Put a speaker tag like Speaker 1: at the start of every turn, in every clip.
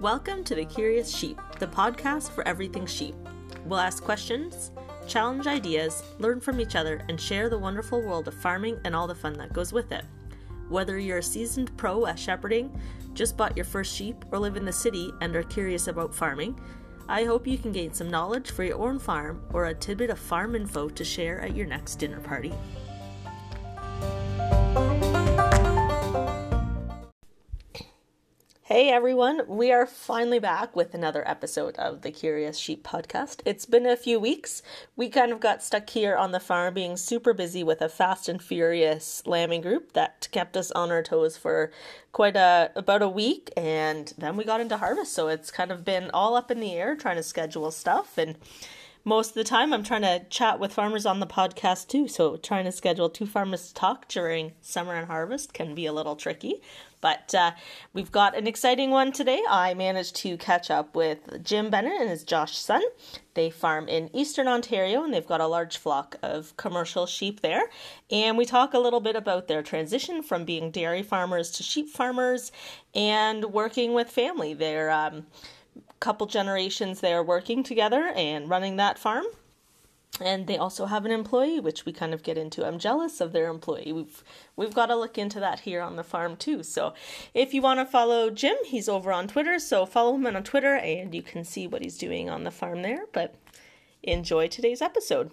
Speaker 1: Welcome to The Curious Sheep, the podcast for everything sheep. We'll ask questions, challenge ideas, learn from each other, and share the wonderful world of farming and all the fun that goes with it. Whether you're a seasoned pro at shepherding, just bought your first sheep, or live in the city and are curious about farming, I hope you can gain some knowledge for your own farm or a tidbit of farm info to share at your next dinner party. Hey everyone, we are finally back with another episode of the Curious Sheep podcast. It's been a few weeks. We kind of got stuck here on the farm being super busy with a fast and furious lambing group that kept us on our toes for quite a about a week and then we got into harvest. So it's kind of been all up in the air trying to schedule stuff and most of the time I'm trying to chat with farmers on the podcast too. So trying to schedule two farmers to talk during summer and harvest can be a little tricky. But uh, we've got an exciting one today. I managed to catch up with Jim Bennett and his Josh son. They farm in eastern Ontario and they've got a large flock of commercial sheep there. And we talk a little bit about their transition from being dairy farmers to sheep farmers and working with family. They're um, couple generations there working together and running that farm and they also have an employee which we kind of get into. I'm jealous of their employee. We've we've got to look into that here on the farm too. So if you want to follow jim he's over on twitter so follow him on twitter and you can see what he's doing on the farm there. But enjoy today's episode.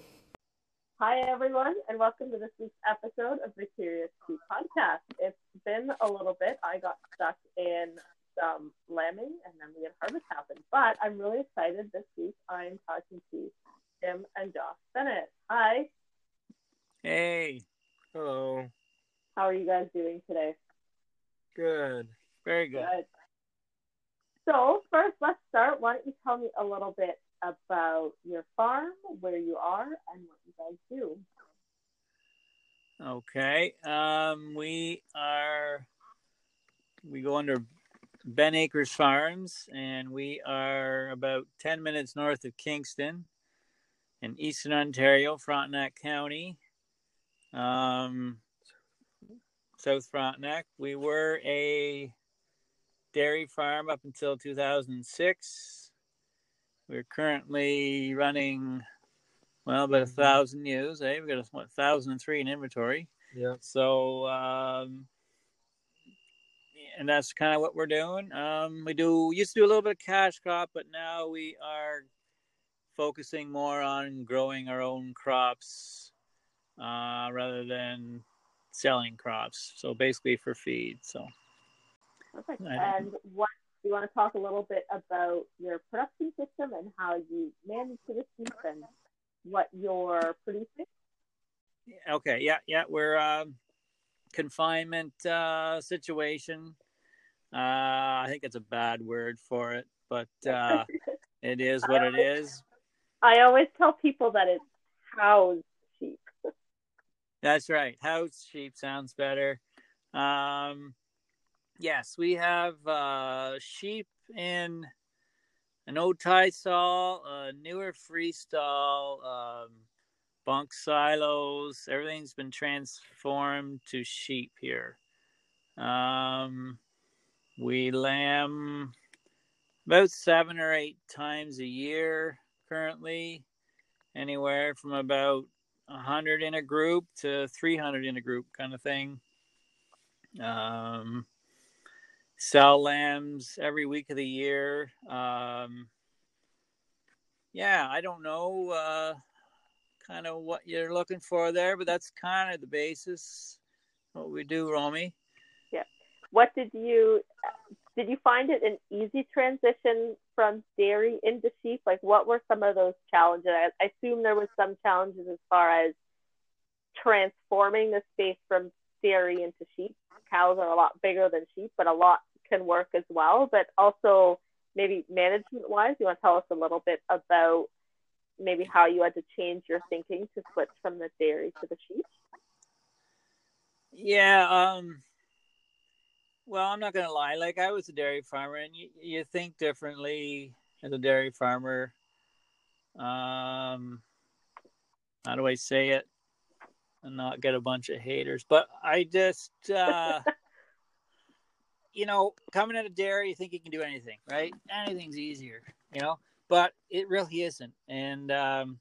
Speaker 2: Hi everyone and welcome to this week's episode of the curious sheep podcast. It's been a little bit. I got stuck in some lambing and then we had harvest happen. But i'm really excited this week. I'm talking to Jim and Josh Bennett. Hi.
Speaker 3: Hey. Hello.
Speaker 2: How are you guys doing today?
Speaker 3: Good. Very good. good.
Speaker 2: So, first, let's start. Why don't you tell me a little bit about your farm, where you are, and what you guys do?
Speaker 3: Okay. Um, we are, we go under Ben Acres Farms, and we are about 10 minutes north of Kingston in Eastern Ontario, Frontenac County, um, South Frontenac. We were a dairy farm up until 2006. We're currently running, well, about a thousand ewes. Eh? We've got a thousand and three in inventory.
Speaker 4: Yeah.
Speaker 3: So, um, and that's kind of what we're doing. Um, we do used to do a little bit of cash crop, but now we are focusing more on growing our own crops uh, rather than selling crops. So basically for feed. So.
Speaker 2: Perfect. And what you want to talk a little bit about your production system and how you manage the sheep and what you're producing?
Speaker 3: Okay. Yeah. Yeah. We're uh, confinement uh, situation. Uh, I think it's a bad word for it, but uh, it is what it is.
Speaker 2: I always tell people that it's house sheep.
Speaker 3: That's right. House sheep sounds better. Um, yes, we have uh, sheep in an old tie stall, a newer free stall, um, bunk silos. Everything's been transformed to sheep here. Um, we lamb about seven or eight times a year currently, anywhere from about 100 in a group to 300 in a group kind of thing. Um, sell lambs every week of the year. Um, yeah, I don't know uh, kind of what you're looking for there, but that's kind of the basis what we do, Romy.
Speaker 2: Yeah. What did you did you find it an easy transition from dairy into sheep? Like, what were some of those challenges? I, I assume there was some challenges as far as transforming the space from dairy into sheep. Cows are a lot bigger than sheep, but a lot can work as well. But also, maybe management wise, you want to tell us a little bit about maybe how you had to change your thinking to switch from the dairy to the sheep?
Speaker 3: Yeah, um, well, I'm not gonna lie. Like I was a dairy farmer, and you, you think differently as a dairy farmer. Um, how do I say it and not get a bunch of haters? But I just, uh, you know, coming out of dairy, you think you can do anything, right? Anything's easier, you know, but it really isn't. And um,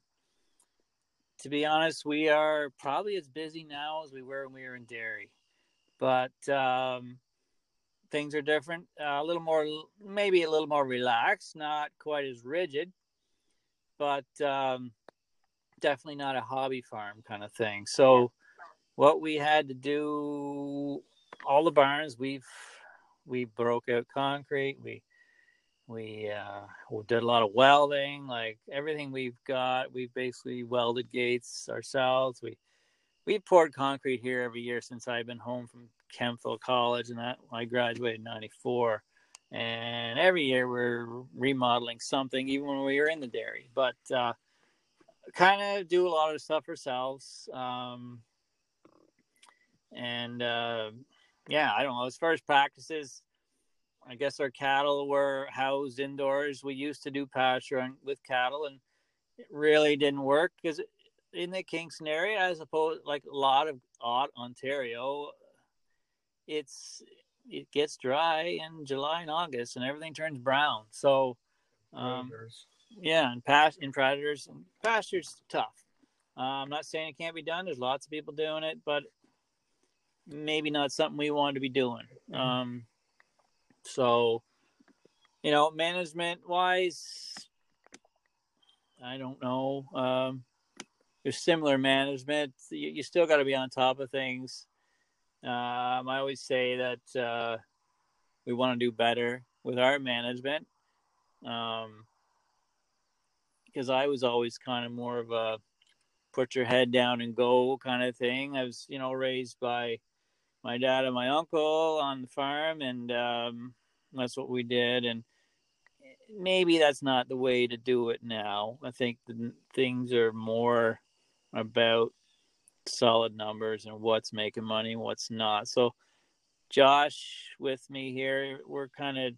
Speaker 3: to be honest, we are probably as busy now as we were when we were in dairy, but um, things are different. Uh, a little more, maybe a little more relaxed, not quite as rigid, but um, definitely not a hobby farm kind of thing. So, what we had to do, all the barns, we've we broke out concrete. We we uh, we did a lot of welding. Like everything we've got, we've basically welded gates ourselves. We we poured concrete here every year since I've been home from Kemptville College, and that I graduated in '94. And every year we're remodeling something, even when we were in the dairy. But uh, kind of do a lot of stuff ourselves. Um, and uh, yeah, I don't know. As far as practices, I guess our cattle were housed indoors. We used to do pasture with cattle, and it really didn't work because in the Kingston area, as opposed like a lot of Ontario, it's it gets dry in July and August, and everything turns brown. So, um, yeah, and past in predators and pastures tough. Uh, I'm not saying it can't be done. There's lots of people doing it, but maybe not something we want to be doing. Mm-hmm. Um, so, you know, management wise, I don't know. Um, there's similar management. You, you still got to be on top of things. Um, I always say that uh, we want to do better with our management. Um, because I was always kind of more of a put your head down and go kind of thing. I was, you know, raised by my dad and my uncle on the farm, and um, that's what we did. And maybe that's not the way to do it now. I think the things are more about solid numbers and what's making money and what's not. So, Josh, with me here, we're kind of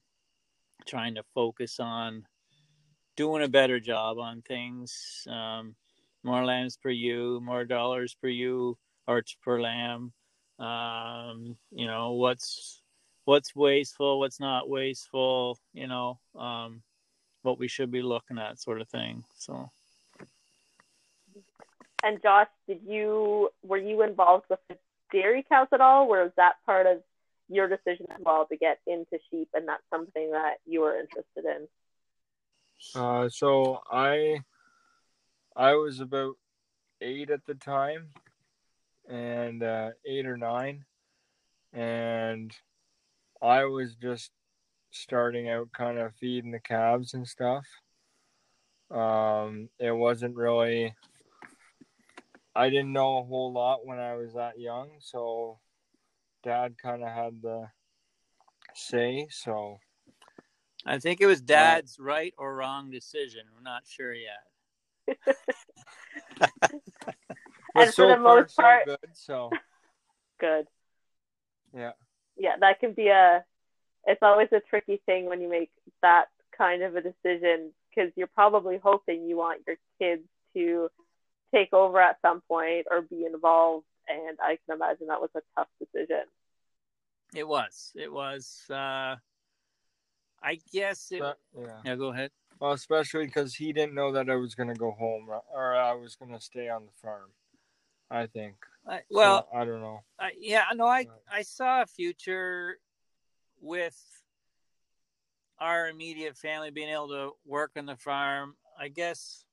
Speaker 3: trying to focus on doing a better job on things. Um, more lambs per you, more dollars per you, or per lamb um, you know what's what's wasteful what's not wasteful you know um, what we should be looking at sort of thing so
Speaker 2: and josh did you were you involved with the dairy cows at all or was that part of your decision as well to get into sheep and that's something that you were interested in
Speaker 4: uh, so i i was about eight at the time and uh, eight or nine, and I was just starting out, kind of feeding the calves and stuff. Um, it wasn't really. I didn't know a whole lot when I was that young, so Dad kind of had the say. So
Speaker 3: I think it was Dad's right or wrong decision. I'm not sure yet.
Speaker 2: and so for the most part,
Speaker 4: so good. So
Speaker 2: good.
Speaker 4: Yeah.
Speaker 2: Yeah, that can be a. It's always a tricky thing when you make that kind of a decision because you're probably hoping you want your kids to take over at some point or be involved, and I can imagine that was a tough decision.
Speaker 3: It was. It was. uh I guess it. But, yeah. yeah. Go ahead.
Speaker 4: Well, especially because he didn't know that I was going to go home or I was going to stay on the farm. I think.
Speaker 3: I, well,
Speaker 4: so, I don't know.
Speaker 3: I, yeah, no, I I saw a future with our immediate family being able to work on the farm. I guess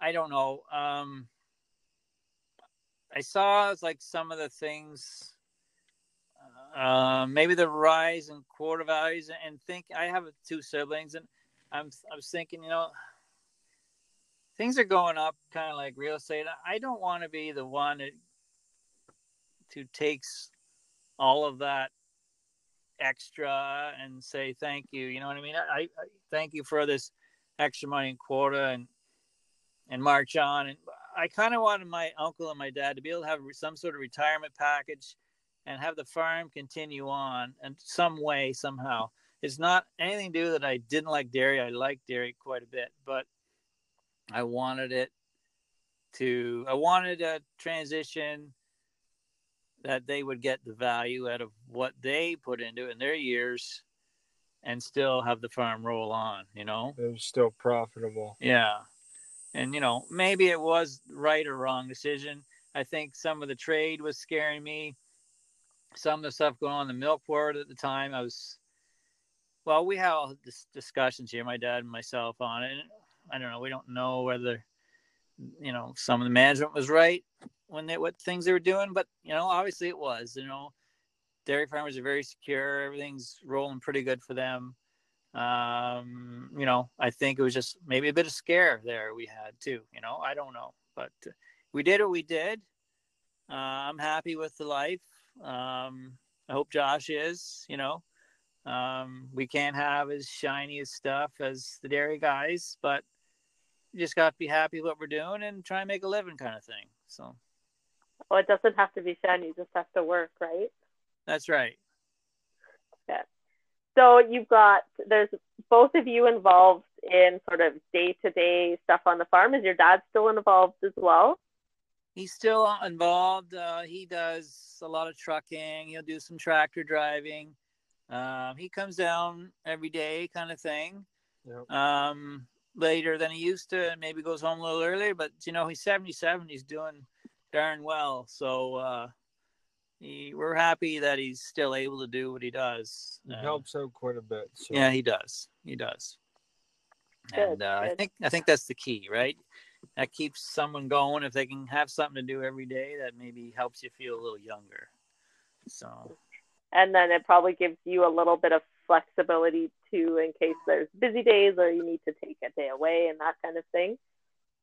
Speaker 3: I don't know. Um, I saw like some of the things, uh, maybe the rise in quota values, and think I have two siblings, and I'm I was thinking, you know, things are going up kind of like real estate. I don't want to be the one to takes all of that extra and say thank you. You know what I mean? I, I thank you for this extra money and quota and and march on. And I kind of wanted my uncle and my dad to be able to have some sort of retirement package and have the farm continue on in some way somehow. It's not anything to do that I didn't like dairy. I like dairy quite a bit, but I wanted it to I wanted a transition that they would get the value out of what they put into in their years and still have the farm roll on, you know?
Speaker 4: It was still profitable.
Speaker 3: Yeah. And, you know, maybe it was right or wrong decision. I think some of the trade was scaring me. Some of the stuff going on in the milk board at the time, I was, well, we this discussions here, my dad and myself on it. I don't know. We don't know whether, you know, some of the management was right when they, what things they were doing, but, you know, obviously it was, you know, dairy farmers are very secure. Everything's rolling pretty good for them. Um, you know, I think it was just maybe a bit of scare there we had too. You know, I don't know, but we did what we did. Uh, I'm happy with the life. Um, I hope Josh is. You know, um, we can't have as shiny as stuff as the dairy guys, but you just got to be happy with what we're doing and try and make a living, kind of thing. So.
Speaker 2: Well, it doesn't have to be shiny; you just have to work, right?
Speaker 3: That's right.
Speaker 2: Yeah. So you've got there's both of you involved in sort of day to day stuff on the farm. Is your dad still involved as well?
Speaker 3: He's still involved. Uh, he does a lot of trucking. He'll do some tractor driving. Um, he comes down every day, kind of thing. Yep. Um, later than he used to, and maybe goes home a little earlier. But you know, he's 77. He's doing darn well. So uh, he, we're happy that he's still able to do what he does.
Speaker 4: He uh, helps out quite a bit. So.
Speaker 3: Yeah, he does. He does. Good, and uh, I think I think that's the key, right? That keeps someone going. If they can have something to do every day, that maybe helps you feel a little younger. So.
Speaker 2: And then it probably gives you a little bit of flexibility too, in case there's busy days or you need to take a day away and that kind of thing.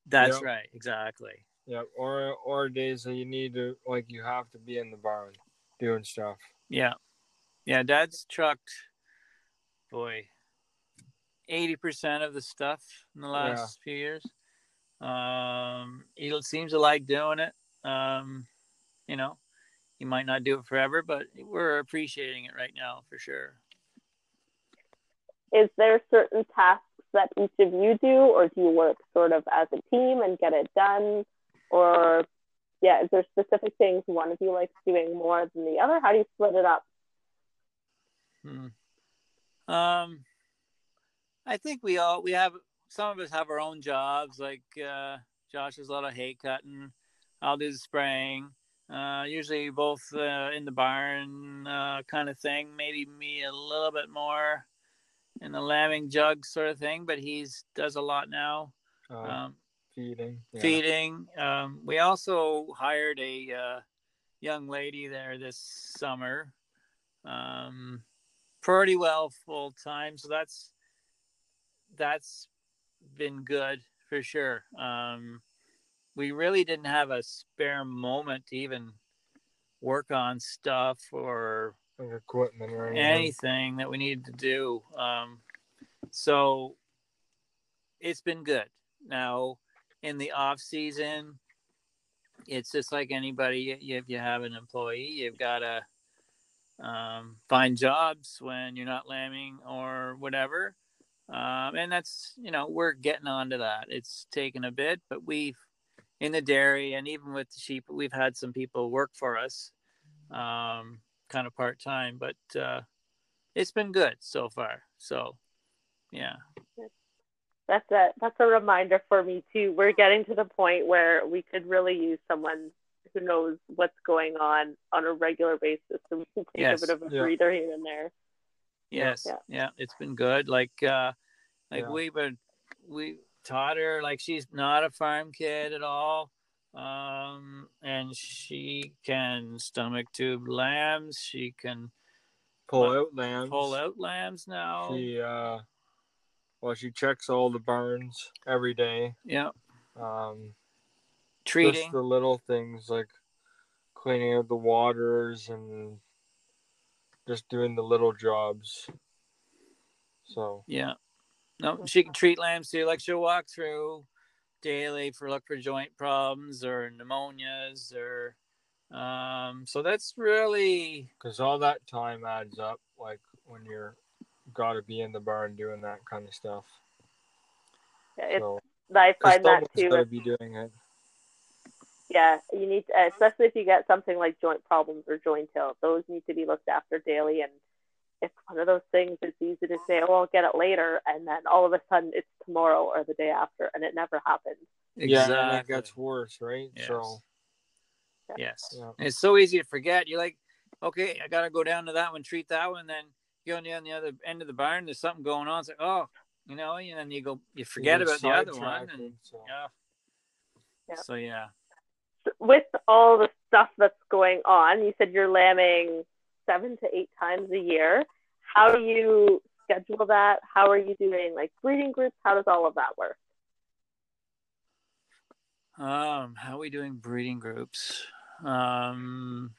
Speaker 3: That's yep. right. Exactly.
Speaker 4: Yeah, or or days that you need to like you have to be in the barn doing stuff.
Speaker 3: Yeah, yeah. Dad's trucked, boy, eighty percent of the stuff in the last yeah. few years. Um, he seems to like doing it. Um, you know, he might not do it forever, but we're appreciating it right now for sure.
Speaker 2: Is there certain tasks that each of you do, or do you work sort of as a team and get it done? Or, yeah, is there specific things one of you likes doing more than the other? How do you split it up?
Speaker 3: Hmm. Um, I think we all we have some of us have our own jobs. Like uh, Josh does a lot of hay cutting. I'll do the spraying. Uh, usually both uh, in the barn uh, kind of thing. Maybe me a little bit more in the lambing jug sort of thing, but he's does a lot now.
Speaker 4: Uh, um, feeding
Speaker 3: yeah. feeding. Um, we also hired a uh, young lady there this summer. Um, pretty well full time so that's that's been good for sure. Um, we really didn't have a spare moment to even work on stuff or
Speaker 4: equipment or anything.
Speaker 3: anything that we needed to do. Um, so it's been good. Now in the off season, it's just like anybody. If you have an employee, you've got to um, find jobs when you're not lambing or whatever. Um, and that's you know we're getting onto that. It's taken a bit, but we've in the dairy and even with the sheep, we've had some people work for us, um, kind of part time. But uh, it's been good so far. So yeah
Speaker 2: that's a that's a reminder for me too. We're getting to the point where we could really use someone who knows what's going on on a regular basis, so we can take yes. a bit of a yeah. breather here and there.
Speaker 3: Yes, yeah. yeah, it's been good. Like, uh, like yeah. we been we taught her like she's not a farm kid at all, um, and she can stomach tube lambs. She can
Speaker 4: pull uh, out lambs.
Speaker 3: Pull out lambs now.
Speaker 4: She uh well, she checks all the barns every day.
Speaker 3: Yeah.
Speaker 4: Um,
Speaker 3: treating
Speaker 4: just the little things like cleaning out the waters and just doing the little jobs. So
Speaker 3: yeah, no, she can treat lambs too. Like she'll walk through daily for look for joint problems or pneumonias or um. So that's really
Speaker 4: because all that time adds up. Like when you're got to be in the barn doing that kind of stuff.
Speaker 2: Yeah, so, I find that too.
Speaker 4: Got to be doing it.
Speaker 2: Yeah, you need, to, especially if you get something like joint problems or joint ill, those need to be looked after daily. And it's one of those things. It's easy to say, "Oh, I'll get it later," and then all of a sudden it's tomorrow or the day after, and it never happens.
Speaker 4: Yeah, and it gets worse, right?
Speaker 3: Yes.
Speaker 4: So
Speaker 3: Yes.
Speaker 4: Yeah.
Speaker 3: It's so easy to forget. You're like, okay, I gotta go down to that one, treat that one, then you go on the, other end of the barn. There's something going on. It's like, oh, you know, and then you go, you forget about the other one, and
Speaker 4: so.
Speaker 3: yeah.
Speaker 2: Yeah.
Speaker 3: So yeah,
Speaker 2: With all the stuff that's going on, you said you're lambing seven to eight times a year. How do you schedule that? How are you doing like breeding groups? How does all of that work?
Speaker 3: um, how are we doing breeding groups? Um,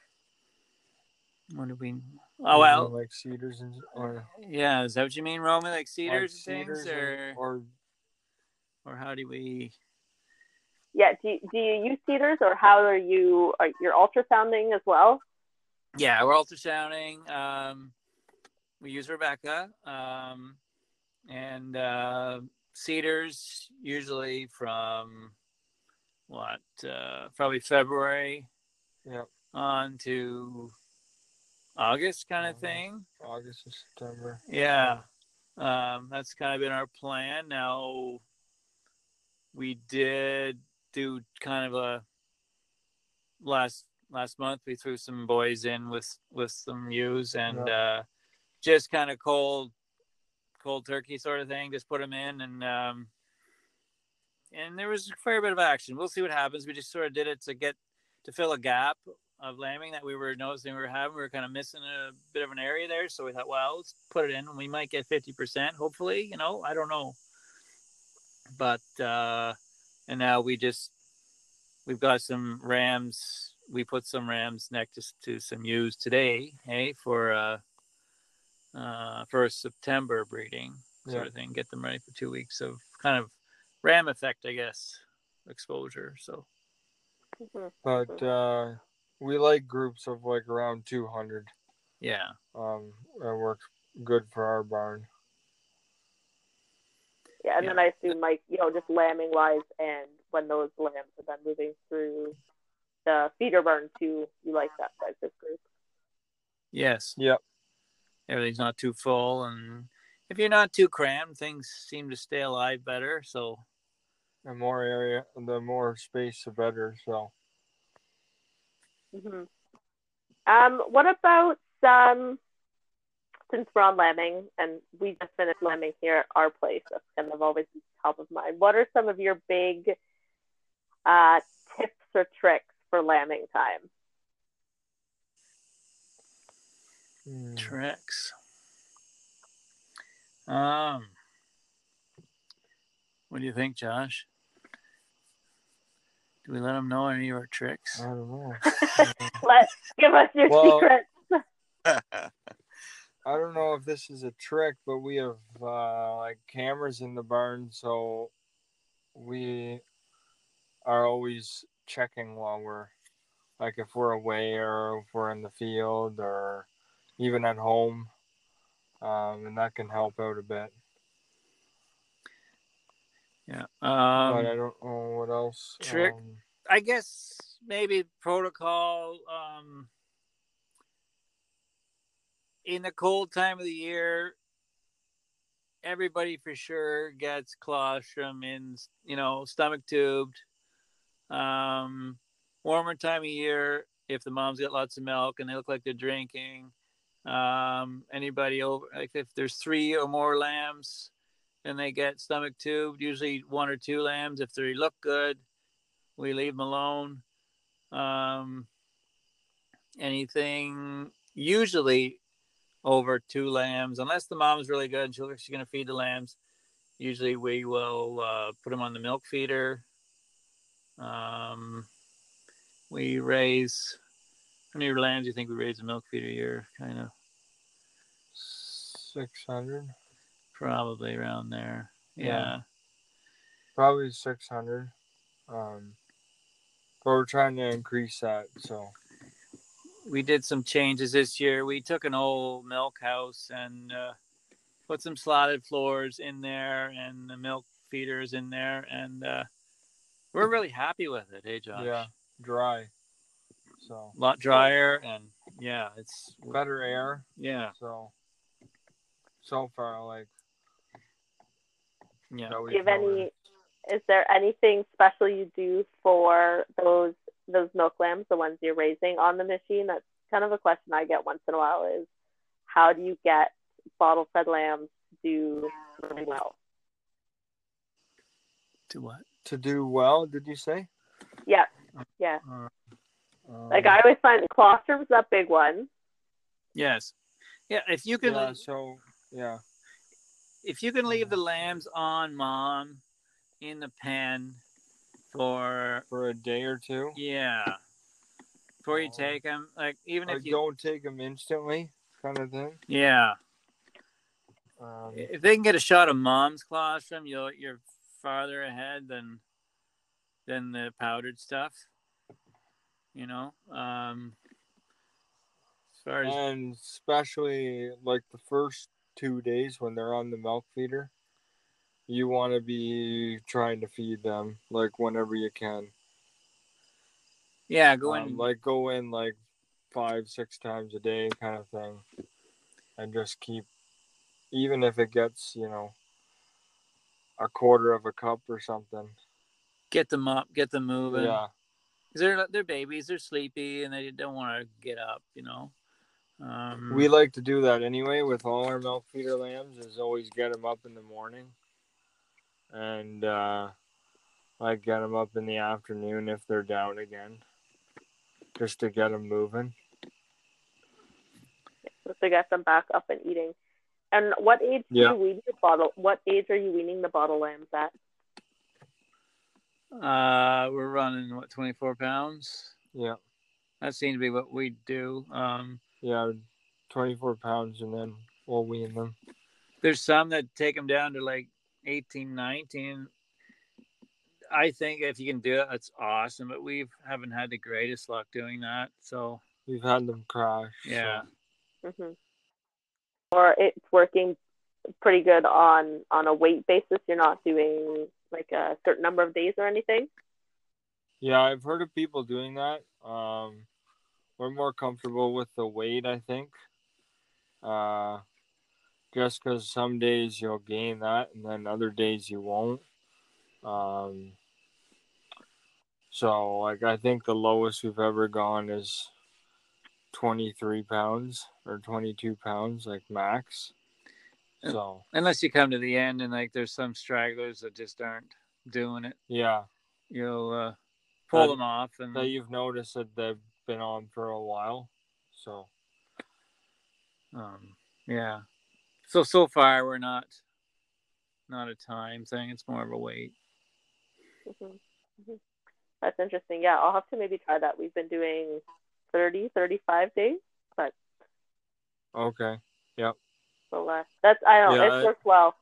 Speaker 3: what do we? Oh well,
Speaker 4: like CIDRs and or
Speaker 3: yeah. Is that what you mean, Romy? Like
Speaker 4: like
Speaker 3: CIDRs and
Speaker 4: CIDRs
Speaker 3: things, or
Speaker 4: or
Speaker 3: or how do we?
Speaker 2: Yeah, do you, do you use CIDRs or how are you? Are you're ultrasounding as well?
Speaker 3: Yeah, we're ultrasounding. Um, we use Rebecca, um, and uh, CIDRs usually from what uh, probably February
Speaker 4: yeah,
Speaker 3: on to August kind of
Speaker 4: Mhm.
Speaker 3: thing.
Speaker 4: August and September.
Speaker 3: Yeah, um, that's kind of been our plan. Now we did do kind of a last last month. We threw some boys in with with some ewes and uh, just kind of cold cold turkey sort of thing. Just put them in and um, and there was a fair bit of action. We'll see what happens. We just sort of did it to get to fill a gap of lambing that we were noticing we were having. We were kind of missing a bit of an area there, so we thought, well, let's put it in. And we might get fifty percent, hopefully. You know, I don't know, but uh, and now we just we've got some rams. We put some rams next to, to some ewes today, hey, for uh, uh, for a September breeding sort
Speaker 4: Yeah.
Speaker 3: of thing. Get them ready for two weeks of kind of ram effect, I guess, exposure. So
Speaker 2: Mhm.
Speaker 4: But uh, we like groups of like around 200.
Speaker 3: yeah,
Speaker 4: Um, that works good for our barn.
Speaker 2: Yeah, and
Speaker 3: Yeah.
Speaker 2: then I assume like you know just lambing wise, and when those lambs are then moving through the feeder barn too, you like that size of group.
Speaker 3: yes,
Speaker 4: Yep.
Speaker 3: everything's not too full, and if you're not too crammed, things seem to stay alive better. So
Speaker 4: The more area, the more space, the better. So
Speaker 2: hmm Um, what about um, since we're on lambing and we just finished lambing here at our place, that's kind of always top of mind. What are some of your big uh, tips or tricks for lambing time?
Speaker 4: hmm,
Speaker 3: tricks. Um, what do you think, Josh? Do we let them know any of our tricks?
Speaker 4: I don't know.
Speaker 2: Let give us your
Speaker 4: Well-
Speaker 2: secrets.
Speaker 4: I don't know if this is a trick, but we have uh, like cameras in the barn, so we are always checking while we're like if we're away or if we're in the field or even at home, um, and that can help out a bit.
Speaker 3: Yeah.
Speaker 4: but I
Speaker 3: Um,
Speaker 4: don't know what else.
Speaker 3: trick-
Speaker 4: Um,
Speaker 3: I guess maybe protocol. Um, in the cold time of the year, everybody for sure gets colostrum in, you know, stomach tubed. Um, warmer time of year, if the mom's got lots of milk and they look like they're drinking, um, anybody over, like if there's three or more lambs, then they get stomach tubed. Usually one or two lambs. If they look good, we leave them alone. Um, anything usually over two lambs, unless the mom's really good and she'll, she's going to feed the lambs. Usually we will uh, put them on the milk feeder. Um, we raise how many lambs do you think we raise a milk feeder a year? Kind of
Speaker 4: six hundred,
Speaker 3: probably around there.
Speaker 4: Yeah.
Speaker 3: yeah.
Speaker 4: probably six hundred. Um, but we're trying to increase that. So
Speaker 3: we did some changes this year. We took an old milk house and uh, put some slotted floors in there and the milk feeders in there, and uh, we're really happy with it. Hey, Josh.
Speaker 4: yeah, dry. So
Speaker 3: A lot drier and yeah, it's
Speaker 4: better air.
Speaker 3: yeah,
Speaker 4: So so far, like
Speaker 3: yeah.
Speaker 4: that we
Speaker 2: Do you have any? is there anything special you do for those those milk lambs, the ones you're raising on the machine? That's kind of a question I get once in a while. Is how do you get bottle fed lambs to do really well?
Speaker 3: To what?
Speaker 4: to do well? Did you say?
Speaker 2: Yeah, yeah.
Speaker 4: Um,
Speaker 2: Like I always find colostrum's that big one.
Speaker 3: Yes. Yeah, if you can
Speaker 4: yeah. So yeah.
Speaker 3: If you can leave the lambs on mom in the pen for
Speaker 4: for a day or two.
Speaker 3: yeah before you
Speaker 4: Oh.
Speaker 3: take them like even if you
Speaker 4: don't take them instantly, kind of thing.
Speaker 3: yeah
Speaker 4: Um,
Speaker 3: if they can get a shot of mom's colostrum you'll you're farther ahead than than the powdered stuff you know um as far as
Speaker 4: and especially like the first two days when they're on the milk feeder, you want to be trying to feed them like whenever you can.
Speaker 3: yeah go in
Speaker 4: Um, like go in like five, six times a day, kind of thing, and just keep, even if it gets you know a quarter of a cup or something.
Speaker 3: get them up get them moving
Speaker 4: Yeah,
Speaker 3: 'Cause they're they're babies they're sleepy and they don't want to get up you know um
Speaker 4: we like to do that anyway with all our milk feeder lambs. Is always get them up in the morning, and uh, like get them up in the afternoon if they're down again, just to get them moving.
Speaker 2: just to get them back up and eating. And what age do you wean your bottle? What age are you weaning the bottle lambs at?
Speaker 3: Uh, we're running what 24 pounds.
Speaker 4: Yeah,
Speaker 3: That seems to be what we do. Um,
Speaker 4: yeah, twenty four pounds, and then we'll wean them.
Speaker 3: there's some that take them down to like 18, 19. I think if you can do it, that's awesome. But we haven't had the greatest luck doing that. So
Speaker 4: We've had them crash. so-
Speaker 3: yeah,
Speaker 2: hmm Or it's working pretty good on on a weight basis. You're not doing like a certain number of days or anything.
Speaker 4: Yeah, I've heard of people doing that. Um, we're more comfortable with the weight, I think. Uh, just because some days you'll gain that, and then other days you won't. Um, so like I think the lowest we've ever gone is twenty three pounds or twenty two pounds, like max. So
Speaker 3: unless you come to the end and like there's some stragglers that just aren't doing it,
Speaker 4: yeah,
Speaker 3: you'll uh, pull
Speaker 4: That-
Speaker 3: them off and
Speaker 4: that you've noticed that they've been on for a while. So
Speaker 3: um, yeah. So so far we're not not a time thing. It's more of a weight.
Speaker 2: hmm hmm That's interesting. Yeah, I'll have to maybe try that. We've been doing 30, 35 days, but
Speaker 4: okay. Yep.
Speaker 2: So uh, that's I don't.
Speaker 4: Yeah,
Speaker 2: It's worked well.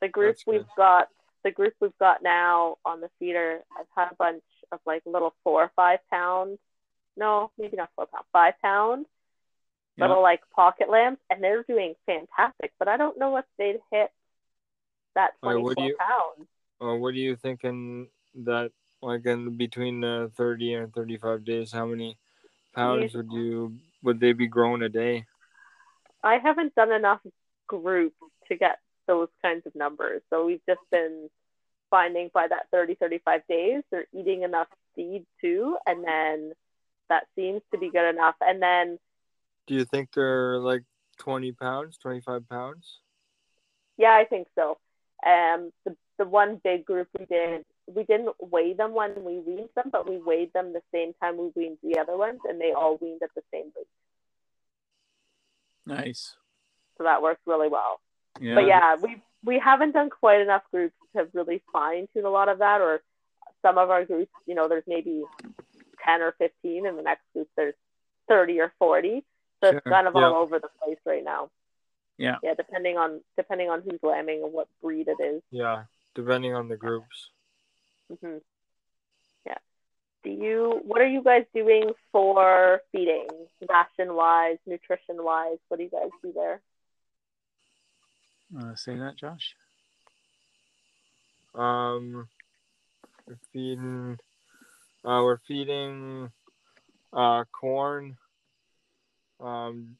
Speaker 2: The group
Speaker 4: That's
Speaker 2: we've
Speaker 4: good.
Speaker 2: got, the group we've got now on the feeder, I've had a bunch of like little four or five pound, no, maybe not four pound, five pound,
Speaker 3: Yeah.
Speaker 2: little like pocket lambs, and they're doing fantastic. But I don't know if they'd hit that twenty
Speaker 4: what do you-
Speaker 2: pounds.
Speaker 4: Uh, what are you thinking that like in between the 30 and 35 days how many pounds would you would they be growing a day
Speaker 2: I haven't done enough group to get those kinds of numbers. So we've just been finding by that 30, 35 days, they're eating enough seed too. And then that seems to be good enough. And then,
Speaker 4: do you think they're like 20 pounds 25 pounds
Speaker 2: yeah, I think so. Um, the, the one big group we did, we didn't weigh them when we weaned them, but we weighed them the same time we weaned the other ones, and they all weaned at the same weight.
Speaker 3: Nice.
Speaker 2: So that works really well.
Speaker 3: Yeah.
Speaker 2: but yeah, we we haven't done quite enough groups to really fine tune a lot of that. Or some of our groups, you know, there's maybe ten or fifteen, and the next group there's thirty or forty. So it's kind of
Speaker 4: Yeah.
Speaker 2: all over the place right now.
Speaker 3: Yeah.
Speaker 2: Yeah, depending on depending on who's lambing and what breed it is.
Speaker 4: yeah depending on the groups
Speaker 2: hmm Yeah. Do you? What are you guys doing for feeding, ration wise, nutrition wise? What do you guys do there?
Speaker 3: To say that, Josh?
Speaker 4: um we're feeding Uh, we're feeding uh, corn, um,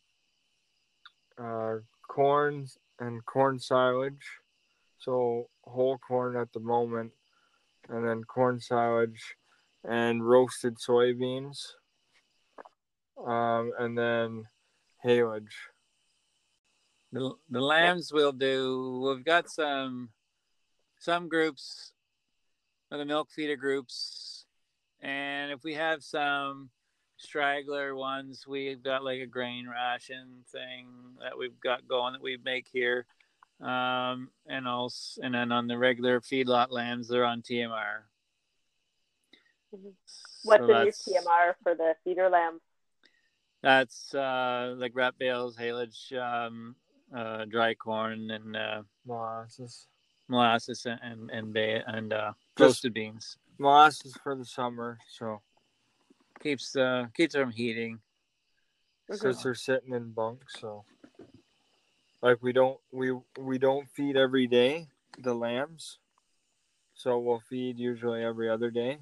Speaker 4: uh, corn and corn silage. So whole corn at the moment, and then corn silage and roasted soybeans, um, and then haylage.
Speaker 3: The, the lambs will do. We've got some some groups, the milk feeder groups, and if we have some straggler ones, we've got like a grain ration thing that we've got going that we make here, um, and also and then on the regular feedlot lambs, they're on TMR.
Speaker 2: What's
Speaker 3: So
Speaker 2: your
Speaker 3: that's-
Speaker 2: TMR for the feeder lamb?
Speaker 3: That's uh, like wrap bales, haylage, um, uh, dry corn, and uh,
Speaker 4: Molasses.
Speaker 3: molasses and and and, ba- and uh, roasted beans.
Speaker 4: Molasses for the summer, so
Speaker 3: Keeps uh keeps them heating.
Speaker 4: since they're sitting in bunks, so like we don't we we don't feed every day the lambs, so we'll feed usually every other day.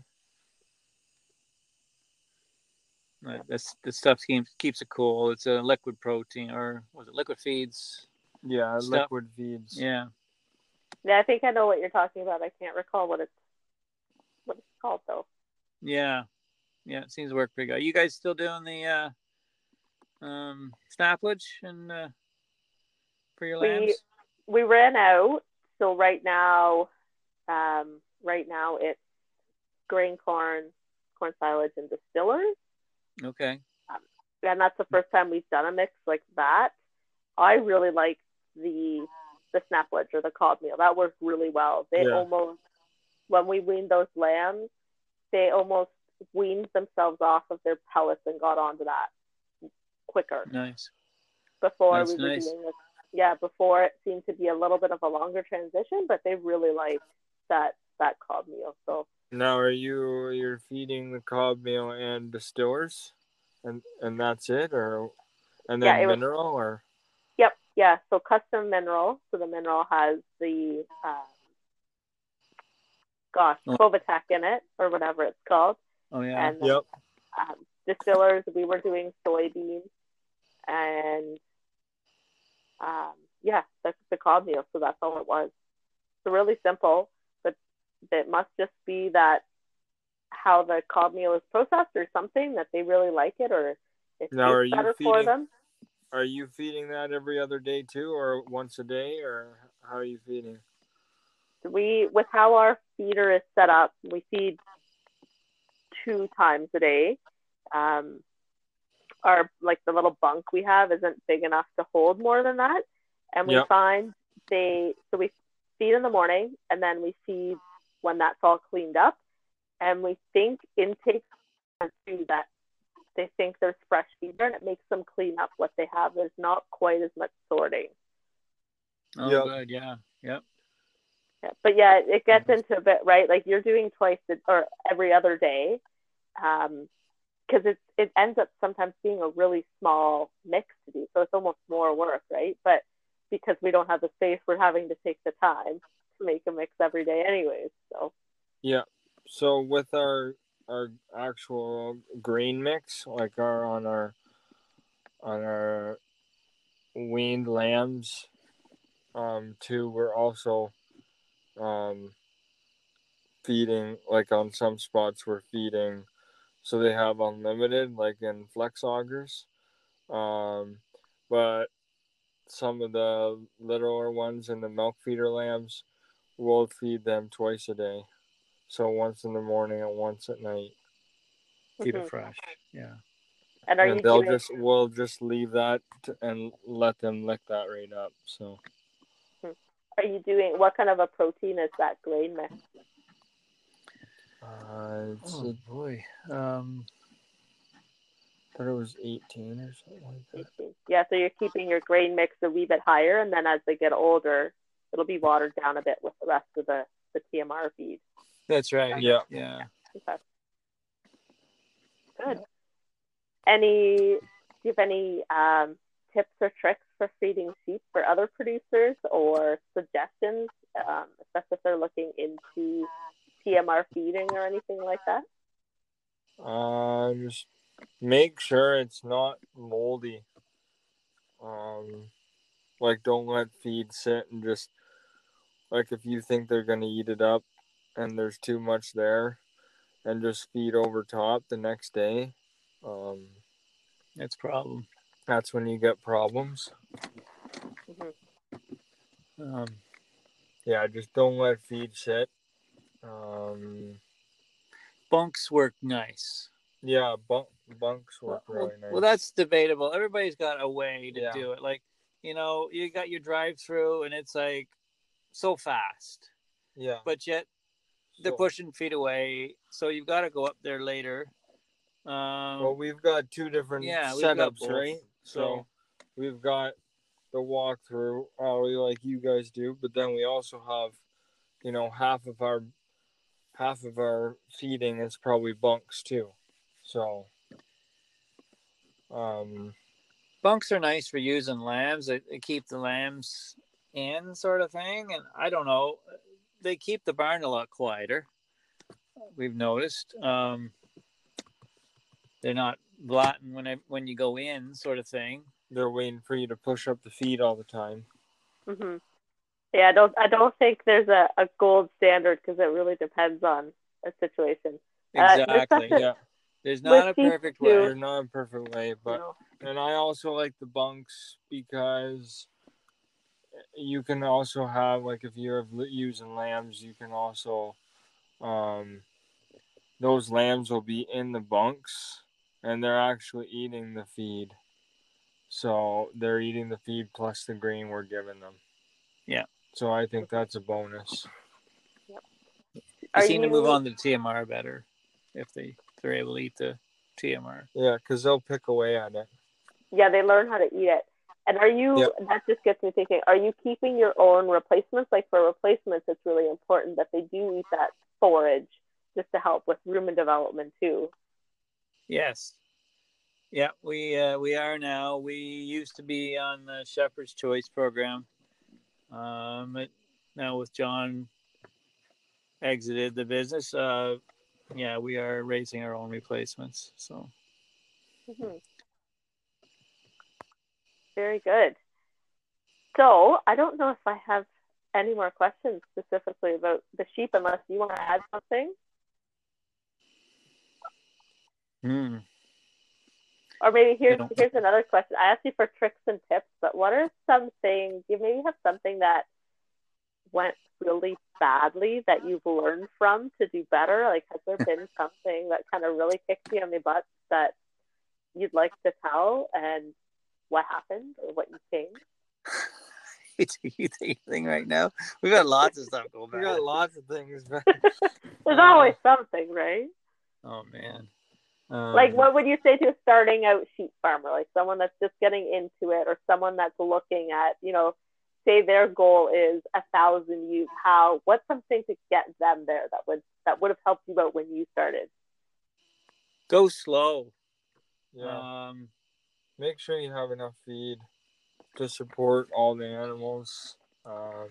Speaker 3: Like this this stuff keeps keeps it cool. It's a liquid protein or was it liquid feeds?
Speaker 4: Yeah,
Speaker 3: Stuff.
Speaker 4: liquid feeds.
Speaker 3: Yeah.
Speaker 2: Yeah, I think I know what you're talking about. I can't recall what it's what it's called though.
Speaker 3: Yeah. Yeah, it seems to work pretty good. Are You guys still doing the uh um snaplage and uh for your
Speaker 2: We-
Speaker 3: lambs?
Speaker 2: We ran out, so right now, um, right now it's grain corn, corn silage, and distillers.
Speaker 3: Okay.
Speaker 2: and that's the first time we've done a mix like that. I really like the the snaplage or the cob meal. That worked really well. They
Speaker 4: Yeah.
Speaker 2: almost when we weaned those lambs, they almost weaned themselves off of their pellets and got onto that quicker.
Speaker 3: Nice.
Speaker 2: Before
Speaker 3: That's
Speaker 2: we were
Speaker 3: nice.
Speaker 2: doing this yeah, before it seemed to be a little bit of a longer transition, but they really liked that that cob meal. So
Speaker 4: Now, are you you're feeding the cob meal and distillers, and and that's it, or and
Speaker 2: Yeah,
Speaker 4: then
Speaker 2: was-
Speaker 4: mineral, or
Speaker 2: Yep, yeah. So custom mineral. So the mineral has the um, gosh,
Speaker 3: Oh.
Speaker 2: Bovatec in it or whatever it's called.
Speaker 3: Oh yeah.
Speaker 2: And
Speaker 4: yep,
Speaker 2: um, distillers, we were doing soybeans and um, yeah, that's the cob meal. So that's all it was. So really simple, but it must just be that how the cob meal is processed or something that they really like it or it's
Speaker 4: Now, are
Speaker 2: better for them.
Speaker 4: are you feeding that every other day too, or once a day, or how are you feeding?
Speaker 2: we with how our feeder is set up we feed two times a day um, our like the little bunk we have isn't big enough to hold more than that and we
Speaker 4: Yep.
Speaker 2: find they so we feed in the morning and then we feed when that's all cleaned up and we think intake too that they think there's fresh feeder and it makes them clean up what they have there's not quite as much sorting
Speaker 3: Oh
Speaker 4: Yep.
Speaker 3: good, yeah. Yep.
Speaker 2: Yeah, but yeah, it gets into a bit right. Like you're doing twice a, or every other day, um, because it it ends up sometimes being a really small mix to do. So it's almost more work, right? But because we don't have the space, we're having to take the time to make a mix every day, anyways. So
Speaker 4: Yeah. So with our our actual grain mix, like our on our on our weaned lambs, um, too, we're also um feeding like on some spots we're feeding so they have unlimited like in flex augers. Um but some of the littler ones and the milk feeder lambs we'll feed them twice a day. So once in the morning and once at night.
Speaker 3: Keep
Speaker 2: Mhm.
Speaker 3: it fresh. Yeah.
Speaker 2: and are
Speaker 4: and
Speaker 2: you
Speaker 4: they'll
Speaker 2: doing
Speaker 4: just we'll just leave that t- and let them lick that right up. So
Speaker 2: are you doing what kind of a protein is that grain mix?
Speaker 4: uh, it's,
Speaker 3: Oh boy. Um
Speaker 4: I thought it was eighteen or something like that.
Speaker 2: Yeah, so you're keeping your grain mix a wee bit higher, and then as they get older, it'll be watered down a bit with the rest of the the TMR feed.
Speaker 3: that's right.
Speaker 4: Yeah.
Speaker 3: Yeah.
Speaker 2: Okay. Good. Any, do you have any um, tips or tricks for feeding sheep for other producers or suggestions, um, especially if they're looking into TMR feeding or anything like that?
Speaker 4: Uh, just make sure it's not moldy. Um, like don't let feed sit and just like if you think they're gonna eat it up and there's too much there, and just feed over top the next day. Um,
Speaker 3: That's problem.
Speaker 4: that's when you get problems.
Speaker 3: Um,
Speaker 4: Yeah, just don't let feed sit. Um,
Speaker 3: bunks work nice.
Speaker 4: yeah, bunk, bunks work
Speaker 3: well,
Speaker 4: really nice.
Speaker 3: well, that's debatable. Everybody's got a way to
Speaker 4: Yeah.
Speaker 3: do it. Like, you know, you got your drive through and it's like so fast,
Speaker 4: yeah.
Speaker 3: but yet they're
Speaker 4: So-
Speaker 3: pushing feet away. So you've got to go up there later. Um,
Speaker 4: Well, we've got two different
Speaker 3: Yeah,
Speaker 4: setups, right? So
Speaker 3: So-
Speaker 4: we've got the walkthrough, probably like you guys do, but then we also have, you know, half of our half of our feeding is probably bunks too. So, um,
Speaker 3: bunks are nice for using lambs. They, they keep the lambs in, sort of thing. And I don't know, they keep the barn a lot quieter. We've noticed. Um, they're not blatting when I, when you go in, sort of thing.
Speaker 4: they're waiting for you to push up the feed all the time.
Speaker 2: Mm-hmm. Yeah, I don't. I don't think there's a, a gold standard because it really depends on a situation. Uh,
Speaker 3: Exactly.
Speaker 2: such a-
Speaker 4: Yeah,
Speaker 3: There's not a perfect way.
Speaker 4: they're not a perfect way, but
Speaker 2: No.
Speaker 4: and I also like the bunks because you can also have like if you're using lambs, you can also um those lambs will be in the bunks and they're actually eating the feed. So they're eating the feed plus the grain we're giving them.
Speaker 3: Yeah.
Speaker 4: So I think that's a bonus.
Speaker 3: They
Speaker 2: Are
Speaker 3: seem to move on to TMR better if they they're able to eat the TMR.
Speaker 4: Yeah, because they'll pick away at it.
Speaker 2: Yeah, they learn how to eat it. And are you?
Speaker 4: Yep.
Speaker 2: That just gets me thinking. Are you keeping your own replacements? Like for replacements, it's really important that they do eat that forage just to help with rumen development too.
Speaker 3: Yes. Yeah, we uh, we are now. We used to be on the Shepherd's Choice program. Um, but now with John exited the business, uh, yeah, we are raising our own replacements. So
Speaker 2: Mhm. Very good. So I don't know if I have any more questions specifically about the sheep, unless you want to add something,
Speaker 3: hmm.
Speaker 2: or maybe here's here's another question. I asked you for tricks and tips, but what are some things you maybe have something that went really badly that you've learned from to do better? Like, has there been something that kind of really kicked you in the butt that you'd like to tell, and what happened or what you changed?
Speaker 3: Do you think anything right now? We've got lots of stuff going on.
Speaker 4: We
Speaker 3: back.
Speaker 4: got lots of things. but-
Speaker 2: There's
Speaker 3: Uh,
Speaker 2: always something, right?
Speaker 3: Oh man. Um,
Speaker 2: Like, what would you say to a starting out sheep farmer, like someone that's just getting into it, or someone that's looking at, you know, say their goal is a thousand ewes? How? What's something to get them there that would that would have helped you out when you started?
Speaker 3: Go slow.
Speaker 4: yeah.
Speaker 3: Um,
Speaker 4: make sure you have enough feed to support all the animals um,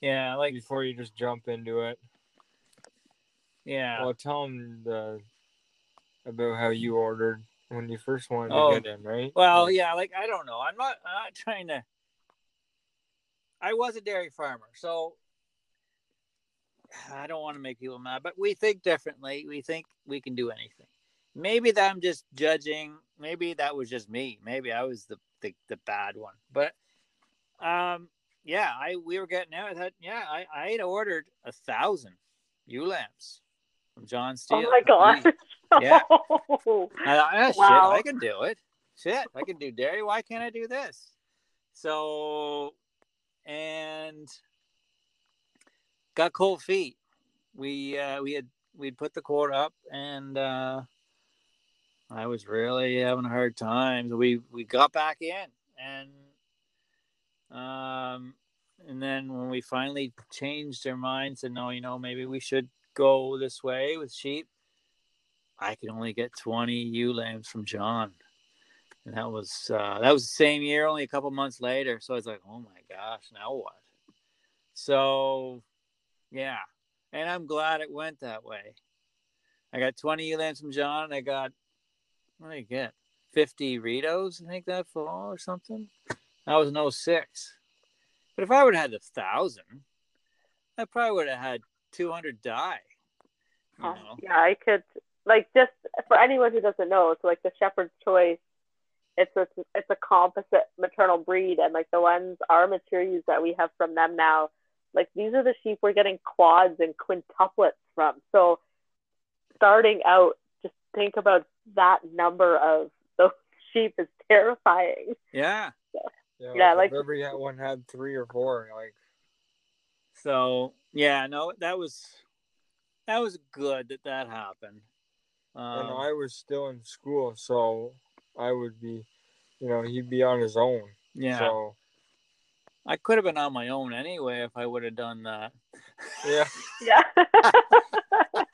Speaker 3: yeah, like
Speaker 4: before you just jump into it.
Speaker 3: yeah.
Speaker 4: Well, tell them the about how you ordered when you first wanted
Speaker 3: Oh.
Speaker 4: to get in, right?
Speaker 3: Well, yeah, like I don't know. I'm not. I'm not trying to. I was a dairy farmer, so I don't want to make people mad. But we think differently. We think we can do anything. Maybe that I'm just judging. Maybe that was just me. Maybe I was the the, the bad one. But um, yeah, I we were getting out. I thought, yeah, I I had ordered a thousand ewe lambs from John Steele.
Speaker 2: Oh my gosh!
Speaker 3: Yeah. I thought, ah, shit, I can do it. Shit, I can do dairy. Why can't I do this? So, and got cold feet. We uh, we had we'd put the quota up, and uh, I was really having a hard time. We we got back in, and um, and then when we finally changed our minds, and no, you know, maybe we should go this way with sheep. I could only get 20 ewe lambs from John. And that was uh, that was the same year, only a couple months later. So I was like, oh my gosh, now what? So yeah. And I'm glad it went that way. I got 20 ewe lambs from John. I got what did I get? 50 Rideaus, I think that fall or something. That was no 06. But if I would have had a thousand, I probably would have had 200 die.
Speaker 2: Oh, yeah, I could like just for anyone who doesn't know, so like the Shepherd's Choice, it's a it's a composite maternal breed, and like the ones our materials that we have from them now, like these are the sheep we're getting quads and quintuplets from. So starting out, just think about that number of those sheep is terrifying.
Speaker 3: Yeah.
Speaker 4: Yeah,
Speaker 2: Yeah,
Speaker 4: like,
Speaker 2: like-
Speaker 4: if every one had three or four, like
Speaker 3: So yeah, no, that was that was good that that happened.
Speaker 4: and
Speaker 3: Um,
Speaker 4: I was still in school, so I would be, you know, he'd be on his own.
Speaker 3: yeah,
Speaker 4: So
Speaker 3: I could have been on my own anyway if I would have done that.
Speaker 4: yeah,
Speaker 2: Yeah.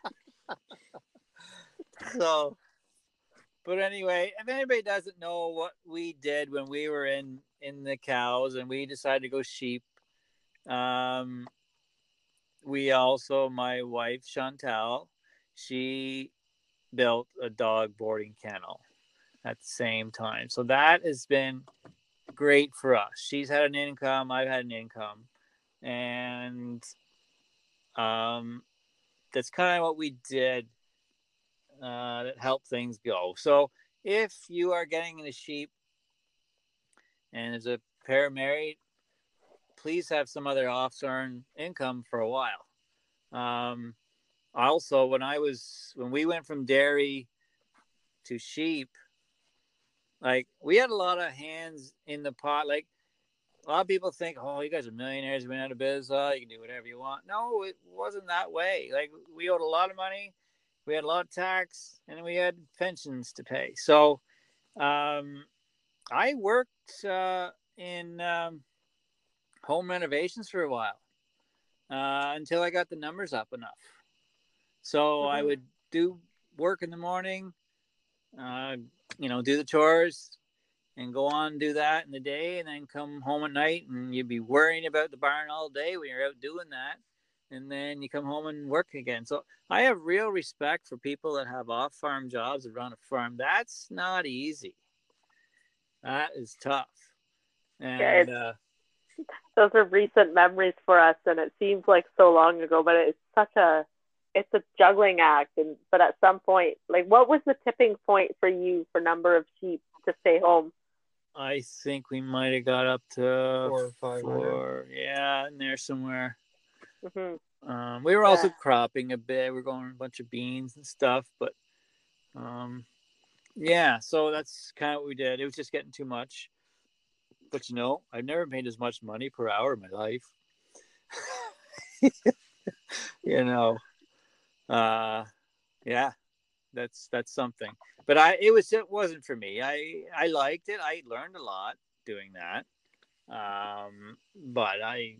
Speaker 3: so but anyway if anybody doesn't know what we did when we were in in the cows and we decided to go sheep um we also my wife chantal she built a dog boarding kennel at the same time. So that has been great for us. She's had an income i've had an income. And um that's kind of what we did uh, that help things go. So if you are getting into sheep and as a pair married, please have some other off-earned income for a while. Um, also, when I was when we went from dairy to sheep, like we had a lot of hands in the pot. Like a lot of people think, oh, you guys are millionaires, you've been out of business, you can do whatever you want. No, it wasn't that way. Like we owed a lot of money we had a lot of tax and we had pensions to pay. So um, i worked uh, in um, home renovations for a while uh, until i got the numbers up enough. So i
Speaker 2: Mhm.
Speaker 3: would do work in the morning uh, you know do the chores and go on and do that in the day and then come home at night and you'd be worrying about the barn all day when you're out doing that and then you come home and work again so I have real respect for people that have off farm jobs that run a farm. That's not easy. That is tough. And
Speaker 2: Yeah,
Speaker 3: uh,
Speaker 2: those are recent memories for us and it seems like so long ago but it's such a it's a juggling act and but at some point like what was the tipping point for you for number of sheep to stay home
Speaker 3: I think we might have got up to
Speaker 4: four or five.
Speaker 3: four. Yeah, in there somewhere.
Speaker 2: Hmm
Speaker 3: Um, we were also
Speaker 2: Yeah.
Speaker 3: cropping a bit. We are going a bunch of beans and stuff, but um, yeah. So that's kind of what we did. It was just getting too much. But you know, I've never made as much money per hour in my life. you know, uh, yeah, that's that's something. But I, it was it wasn't for me. I I liked it. I learned a lot doing that. Um, but I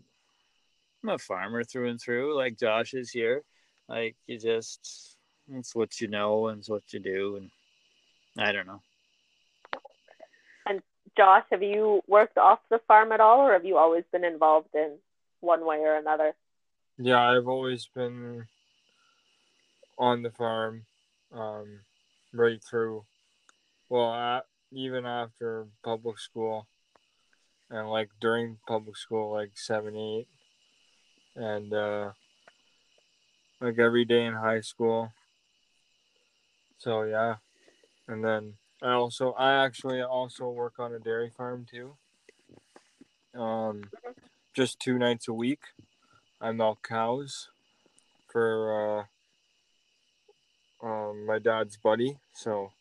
Speaker 3: I'm a farmer through and through, like Josh is here. Like you just, it's what you know and it's what you do, and I don't know.
Speaker 2: And Josh have you worked off the farm at all or have you always been involved in one way or another
Speaker 4: Yeah, I've always been on the farm, um, right through. Well, a even after public school, and like during public school, like seven, eight, and uh, like every day in high school. So yeah, and then I also I actually also work on a dairy farm too. Um, just two nights a week. I milk cows for uh, um, my dad's buddy. So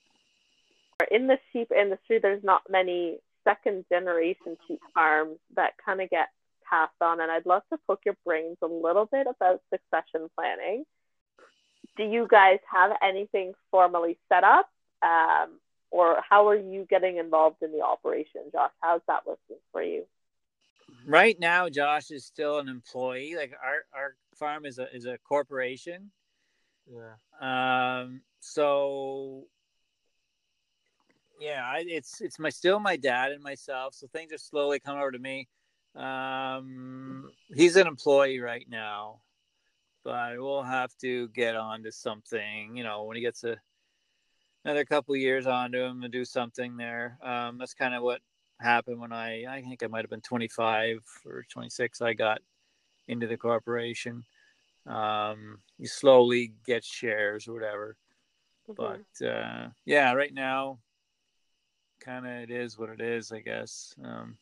Speaker 2: in the sheep industry there's not many second generation sheep farms that kind of get passed on and i'd love to poke your brains a little bit about succession planning do you guys have anything formally set up um, or how are you getting involved in the operation josh how's that looking for you
Speaker 3: Right now, Josh is still an employee. Like our our farm is a is a corporation.
Speaker 4: yeah,
Speaker 3: Um, so yeah, I, it's it's my still my dad and myself. So things are slowly coming over to me. Um, he's an employee right now, but we'll have to get on to something. You know, when he gets a another couple years onto him and do something there. Um, that's kind of what happened when I I think I might have been 25 or 26. I got into the corporation. Um, you slowly get shares or whatever, mm-hmm. but uh, yeah, right now, kind of it is what it is. I guess um,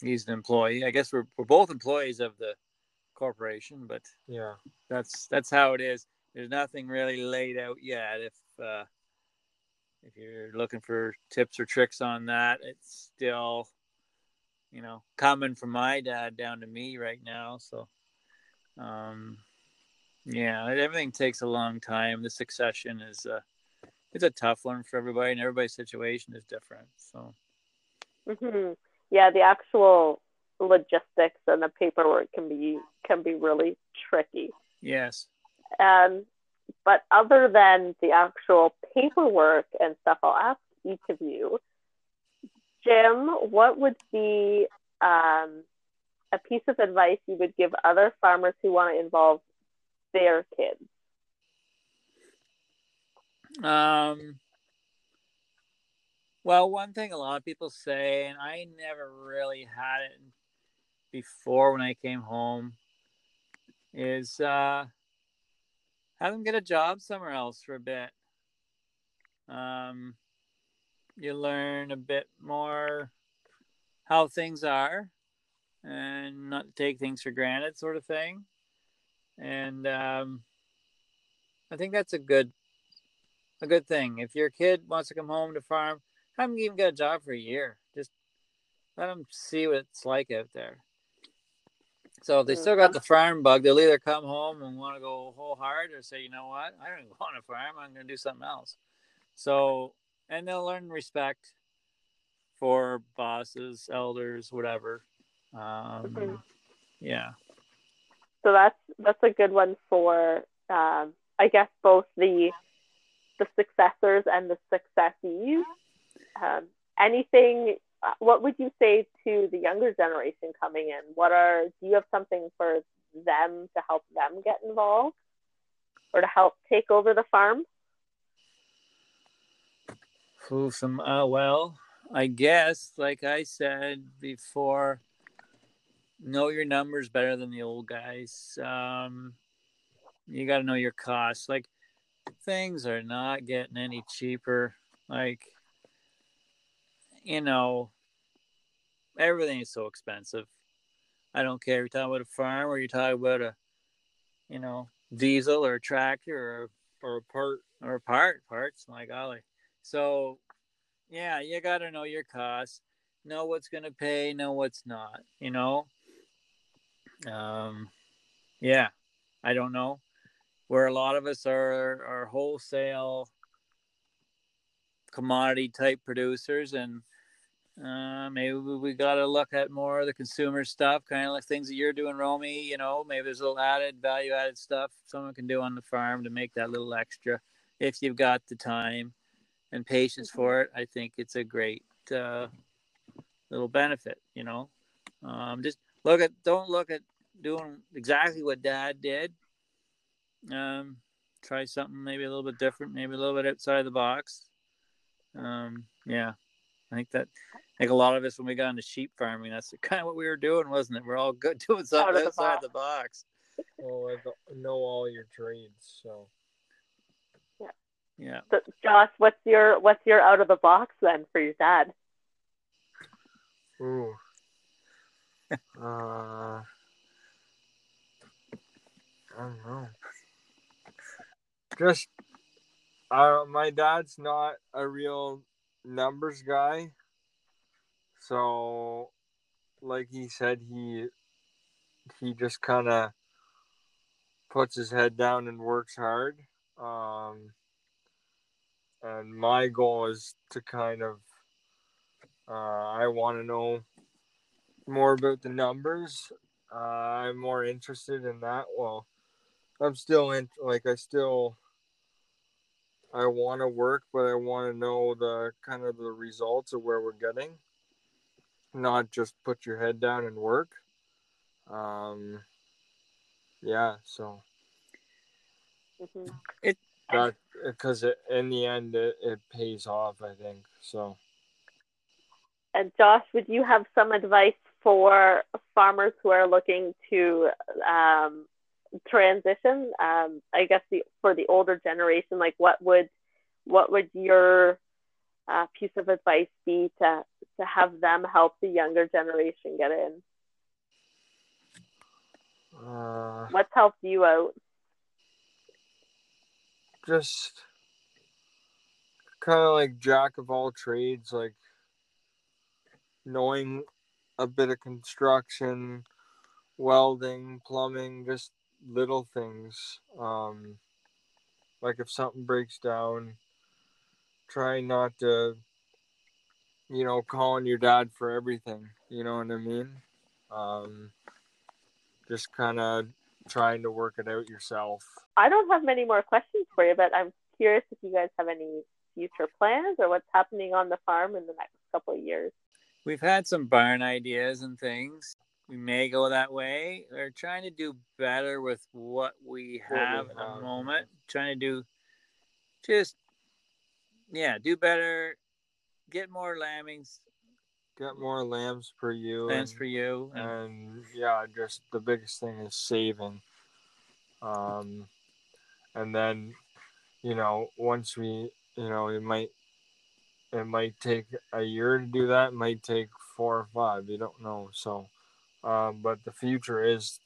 Speaker 3: he's an employee. I guess we're we're both employees of the corporation, but
Speaker 4: yeah,
Speaker 3: that's that's how it is. There's nothing really laid out yet. If uh, if you're looking for tips or tricks on that, it's still, you know, coming from my dad down to me right now. So, um, yeah, everything takes a long time. The succession is a, it's a tough one for everybody, and everybody's situation is different. So,
Speaker 2: mm-hmm. Yeah, the actual logistics and the paperwork can be can be really tricky.
Speaker 3: Yes.
Speaker 2: And but other than the actual paperwork and stuff, I'll ask each of you, Jim, what would be um, a piece of advice you would give other farmers who want to involve their kids?
Speaker 3: Um, well, one thing a lot of people say, and I never really had it before when I came home, is uh, have them get a job somewhere else for a bit. Um, you learn a bit more how things are and not take things for granted, sort of thing. And um, I think that's a good a good thing. If your kid wants to come home to farm, have them even got a job for a year. Just let them see what it's like out there. So if they still got the farm bug, they'll either come home and want to go whole hard or say, you know what, I don't want to farm. I'm going to do something else. So, and they'll learn respect for bosses, elders, whatever. Um, mm-hmm. Yeah.
Speaker 2: So that's that's a good one for, um, I guess, both the the successors and the successees. Um, anything uh, what would you say to the younger generation coming in? What are do you have something for them to help them get involved or to help take over the farm?
Speaker 3: Some uh, well, I guess like I said before, know your numbers better than the old guys. Um, you got to know your costs. Like things are not getting any cheaper. Like you know, everything is so expensive. I don't care. You're talking about a farm or you're talking about a, you know, diesel or a tractor or or a part or a part parts. My golly. So, yeah, you got to know your costs, know what's going to pay, know what's not. You know. Um, yeah, I don't know where a lot of us are are wholesale commodity type producers and uh, maybe we got to look at more of the consumer stuff, kind of like things that you're doing, Romy. You know, maybe there's a little added, value added stuff someone can do on the farm to make that little extra if you've got the time and patience for it. I think it's a great uh, little benefit, you know. Um, just look at, don't look at doing exactly what dad did. Um, try something maybe a little bit different, maybe a little bit outside the box. Um, yeah, I think that think a lot of us when we got into sheep farming, that's kind of what we were doing, wasn't it? We're all good doing something Out outside the box.
Speaker 4: Well, I know all your trades, so.
Speaker 2: Yeah.
Speaker 3: Yeah.
Speaker 2: So, Josh, what's your what's your out of the box then for your dad?
Speaker 4: Ooh. uh. I don't know. Just, uh, my dad's not a real numbers guy. So, like he said, he he just kind of puts his head down and works hard. Um, and my goal is to kind of uh, I want to know more about the numbers. Uh, I'm more interested in that. Well, I'm still in like I still I want to work, but I want to know the kind of the results of where we're getting not just put your head down and work. Um, yeah, so
Speaker 2: hmm
Speaker 4: That because in the end it, it pays off. I think so.
Speaker 2: And Josh, would you have some advice for farmers who are looking to um, transition? Um, I guess the, for the older generation, like what would what would your uh, piece of advice be to to have them help the younger generation get in?
Speaker 4: Uh,
Speaker 2: What's helped you out?
Speaker 4: just kind of like jack of all trades, like knowing a bit of construction, welding, plumbing, just little things. Um, like if something breaks down, try not to, you know, calling your dad for everything. You know what I mean? Um, just kind of trying to work it out yourself.
Speaker 2: I don't have many more questions for you, but I'm curious if you guys have any future plans or what's happening on the farm in the next couple of years.
Speaker 3: We've had some barn ideas and things. We may go that way. We're trying to do better with what we
Speaker 4: What
Speaker 3: have at the moment. Trying to do just yeah, do better, get more lambings,
Speaker 4: Get more lambs per ewe.
Speaker 3: plans
Speaker 4: and-
Speaker 3: for you. and-
Speaker 4: and yeah just the biggest thing is saving um and then you know once we you know it might it might take a year to do that it might take four or five you don't know so um but the future is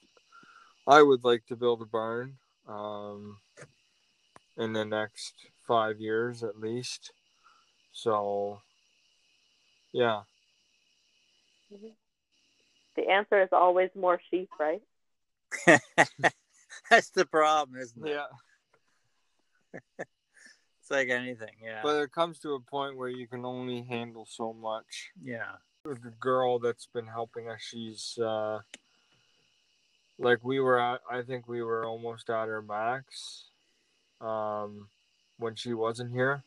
Speaker 4: i would like to build a barn um in the next five years at least so yeah
Speaker 2: The answer is always more sheep, right?
Speaker 3: That's the problem, isn't it?
Speaker 4: yeah
Speaker 3: It's like anything. Yeah.
Speaker 4: But it comes to a point where you can only handle so much.
Speaker 3: yeah.
Speaker 4: The girl that's been helping us, she's uh, like we were at. I think we were almost at her max um, when she wasn't here.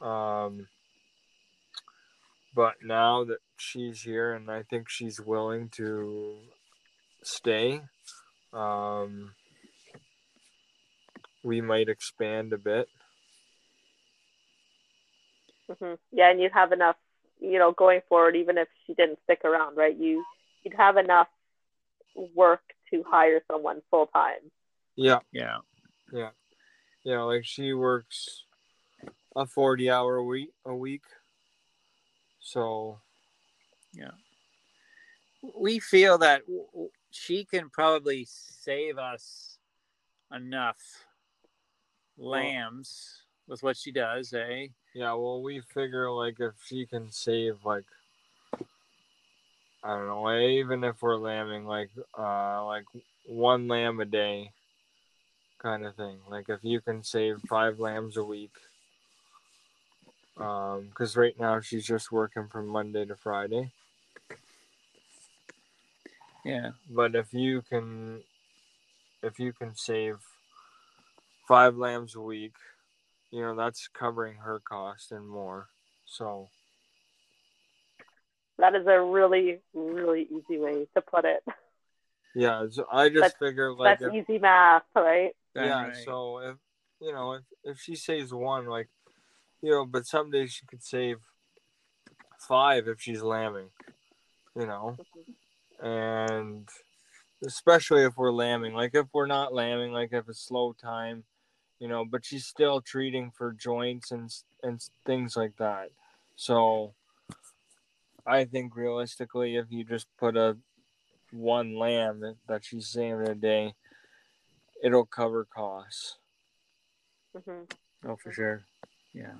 Speaker 4: Um, but now that she's here, and I think she's willing to stay, um, we might expand a bit.
Speaker 2: hmm Yeah, and you'd have enough, you know, going forward, even if she didn't stick around, right? You you'd have enough work to hire someone full time.
Speaker 4: Yeah.
Speaker 3: Yeah.
Speaker 4: Yeah, yeah. like she works a forty hour week a week. So yeah.
Speaker 3: we feel that w- w- she can probably save us enough lambs with what she does, eh?
Speaker 4: Yeah, well we figure like if she can save like I don't know, even if we're lambing like uh like one lamb a day kind of thing. Like if you can save five lambs a week. Um, because right now she's just working from Monday to Friday.
Speaker 3: Yeah.
Speaker 4: But if you can, if you can save five lambs a week, you know that's covering her cost and more. So
Speaker 2: That is a really, really easy way to put it.
Speaker 4: yeah, so I just
Speaker 2: That's-
Speaker 4: figure like
Speaker 2: That's
Speaker 4: if,
Speaker 2: easy math, right?
Speaker 4: yeah.
Speaker 3: Right.
Speaker 4: So if you know if if she saves one, like you know, but some days she could save five if she's lambing, you know, and especially if we're lambing, like if we're not lambing, like if it's slow time, you know, but she's still treating for joints and and things like that. So I think realistically, if you just put a one lamb that, that she's saving a day, it'll cover costs.
Speaker 2: hmm
Speaker 3: Oh, for sure. Yeah.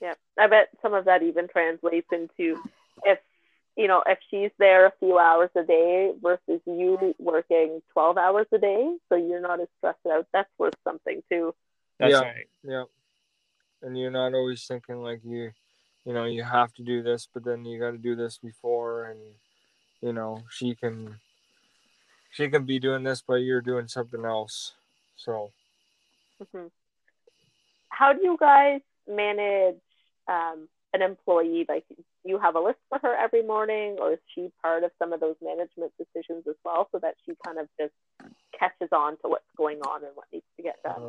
Speaker 2: Yeah, I bet some of that even translates into if you know if she's there a few hours a day versus you working twelve hours a day, so you're not as stressed out. That's worth something too.
Speaker 3: That's
Speaker 4: Yeah.
Speaker 3: right.
Speaker 4: Yeah. And you're not always thinking like you, you know, you have to do this, but then you got to do this before, and you know, she can, she can be doing this, but you're doing something else. So
Speaker 2: hmm How do you guys manage um, an employee? Like, do you have a list for her every morning, or is she part of some of those management decisions as well, so that she kind of just catches on to what's going on and what needs to get done?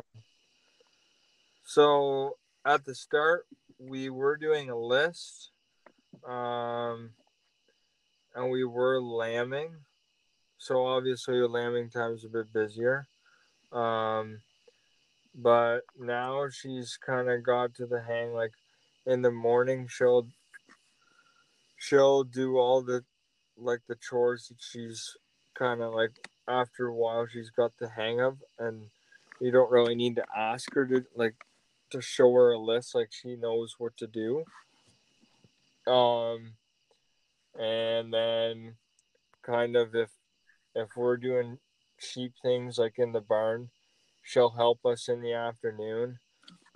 Speaker 4: So at the start, we were doing a list, um, and we were lambing. So obviously, lambing time is a bit busier. Um, but now she's kind of got to the hang. Like in the morning, she'll she'll do all the like the chores that she's kind of like after a while she's got the hang of and you don't really need to ask her to like to show her a list like she knows what to do. Um and then kind of if if we're doing sheep things like in the barn she'll help us in the afternoon.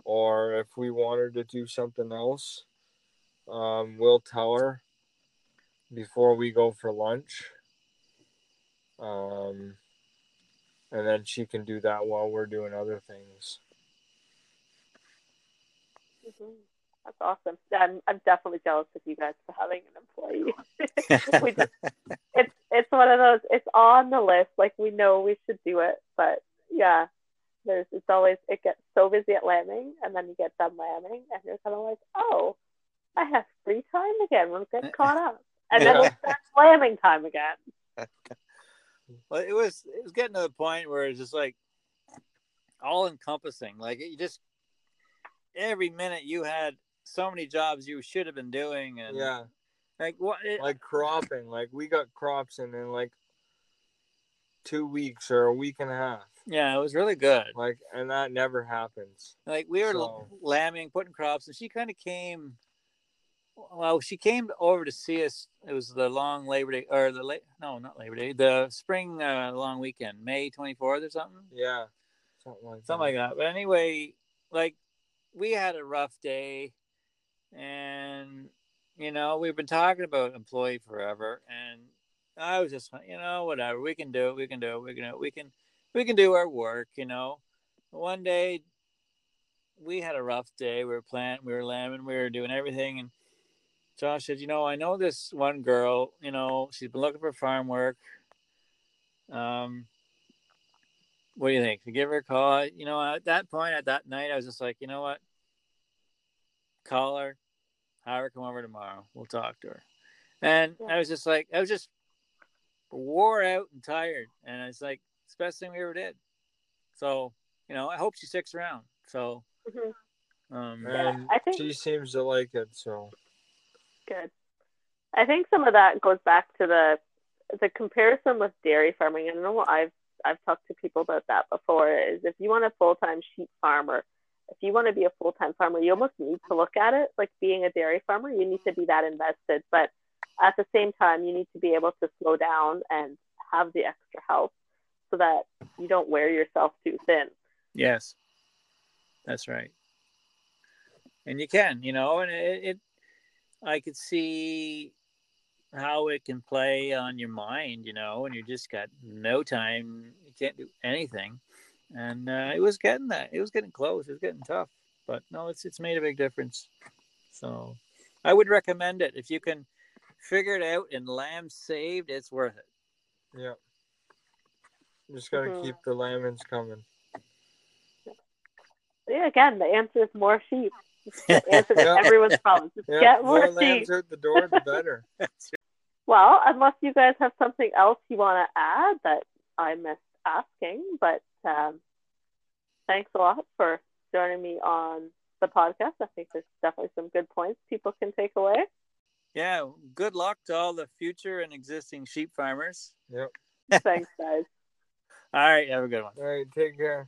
Speaker 4: Or if we want her to do something else um, we'll tell her before we go for lunch. Um, and then she can do that while we're doing other things
Speaker 2: Mm-hmm. That's awesome. I'm I'm definitely jealous of you guys for having an employee. we just it's it's one of those. It's on the list. Like we know we should do it, but yeah, there's it's always it gets so busy at lambing, and then you get done lambing, and you're kind of like, oh, I have free time again. We'll get caught up, and then it starts lambing time again.
Speaker 3: well, it was it was getting to the point where it's just like all encompassing. Like you just every minute you had so many jobs you should have been doing, and
Speaker 4: yeah
Speaker 3: like what it,
Speaker 4: like cropping like we got crops in in like two weeks or a week and a half
Speaker 3: yeah, it was really good.
Speaker 4: like and that never happens
Speaker 3: Like we were
Speaker 4: So-
Speaker 3: lambing, putting crops, and she kind of came. Well, she came over to see us. It was the long Labor Day, or the late no, not Labor Day, the spring uh, long weekend, May twenty fourth or something,
Speaker 4: yeah something like
Speaker 3: something like that. But anyway, like we had a rough day, and you know we've been talking about employee forever, and I was just you know whatever we can do it, we can do it, we can do it, we can we can do our work, you know. One day we had a rough day. We were planting, we were lambing, we were doing everything. And Josh said, You know, I know this one girl, you know, she's been looking for farm work. Um, what do you think? To give her a call? You know, at that point, at that night, I was just like, You know what? Call her, have her come over tomorrow. We'll talk to her. And I was just like, I was just wore out and tired. And it's like, it's the best thing we ever did. So, you know, I hope she sticks around. So,
Speaker 2: Mhm.
Speaker 3: um,
Speaker 2: Yeah,
Speaker 4: and
Speaker 2: I think-
Speaker 4: she seems to like it so
Speaker 2: Good. I think some of that goes back to the the comparison with dairy farming. And I know I've I've talked to people about that before. Is if you want a full time sheep farmer, if you want to be a full time farmer, you almost need to look at it like being a dairy farmer. You need to be that invested, but at the same time, you need to be able to slow down and have the extra help so that you don't wear yourself too thin.
Speaker 3: yes, that's right. And you can, you know, and it, it I could see how it can play on your mind, you know, and you just got no time, you can't do anything. And uh, it was getting that, it was getting close, it was getting tough, but no, it's it's made a big difference. So I would recommend it if you can figure it out and lamb saved, it's worth it.
Speaker 4: yeah just gotta
Speaker 2: Mhm.
Speaker 4: keep the lamins coming
Speaker 2: Yeah, again, the answer is more sheep. The answer to
Speaker 4: Yeah.
Speaker 2: everyone's problems. Just
Speaker 4: yeah
Speaker 2: get
Speaker 4: more
Speaker 2: more sheep.
Speaker 4: lambs out the door the better
Speaker 2: Well, unless you guys have something else you want to add that I missed asking, but um, thanks a lot for joining me on the podcast. I think there's definitely some good points people can take away.
Speaker 3: Yeah, good luck to all the future and existing sheep farmers.
Speaker 4: yep
Speaker 2: Thanks, guys.
Speaker 3: All right, have a good one.
Speaker 4: all right take care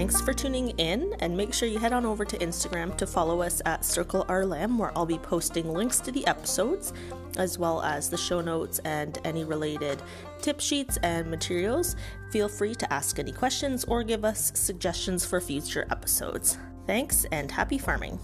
Speaker 1: Thanks for tuning in, and make sure you head on over to Instagram to follow us at Circle Lamb, where I'll be posting links to the episodes, as well as the show notes and any related tip sheets and materials. Feel free to ask any questions or give us suggestions for future episodes. Thanks, and happy farming!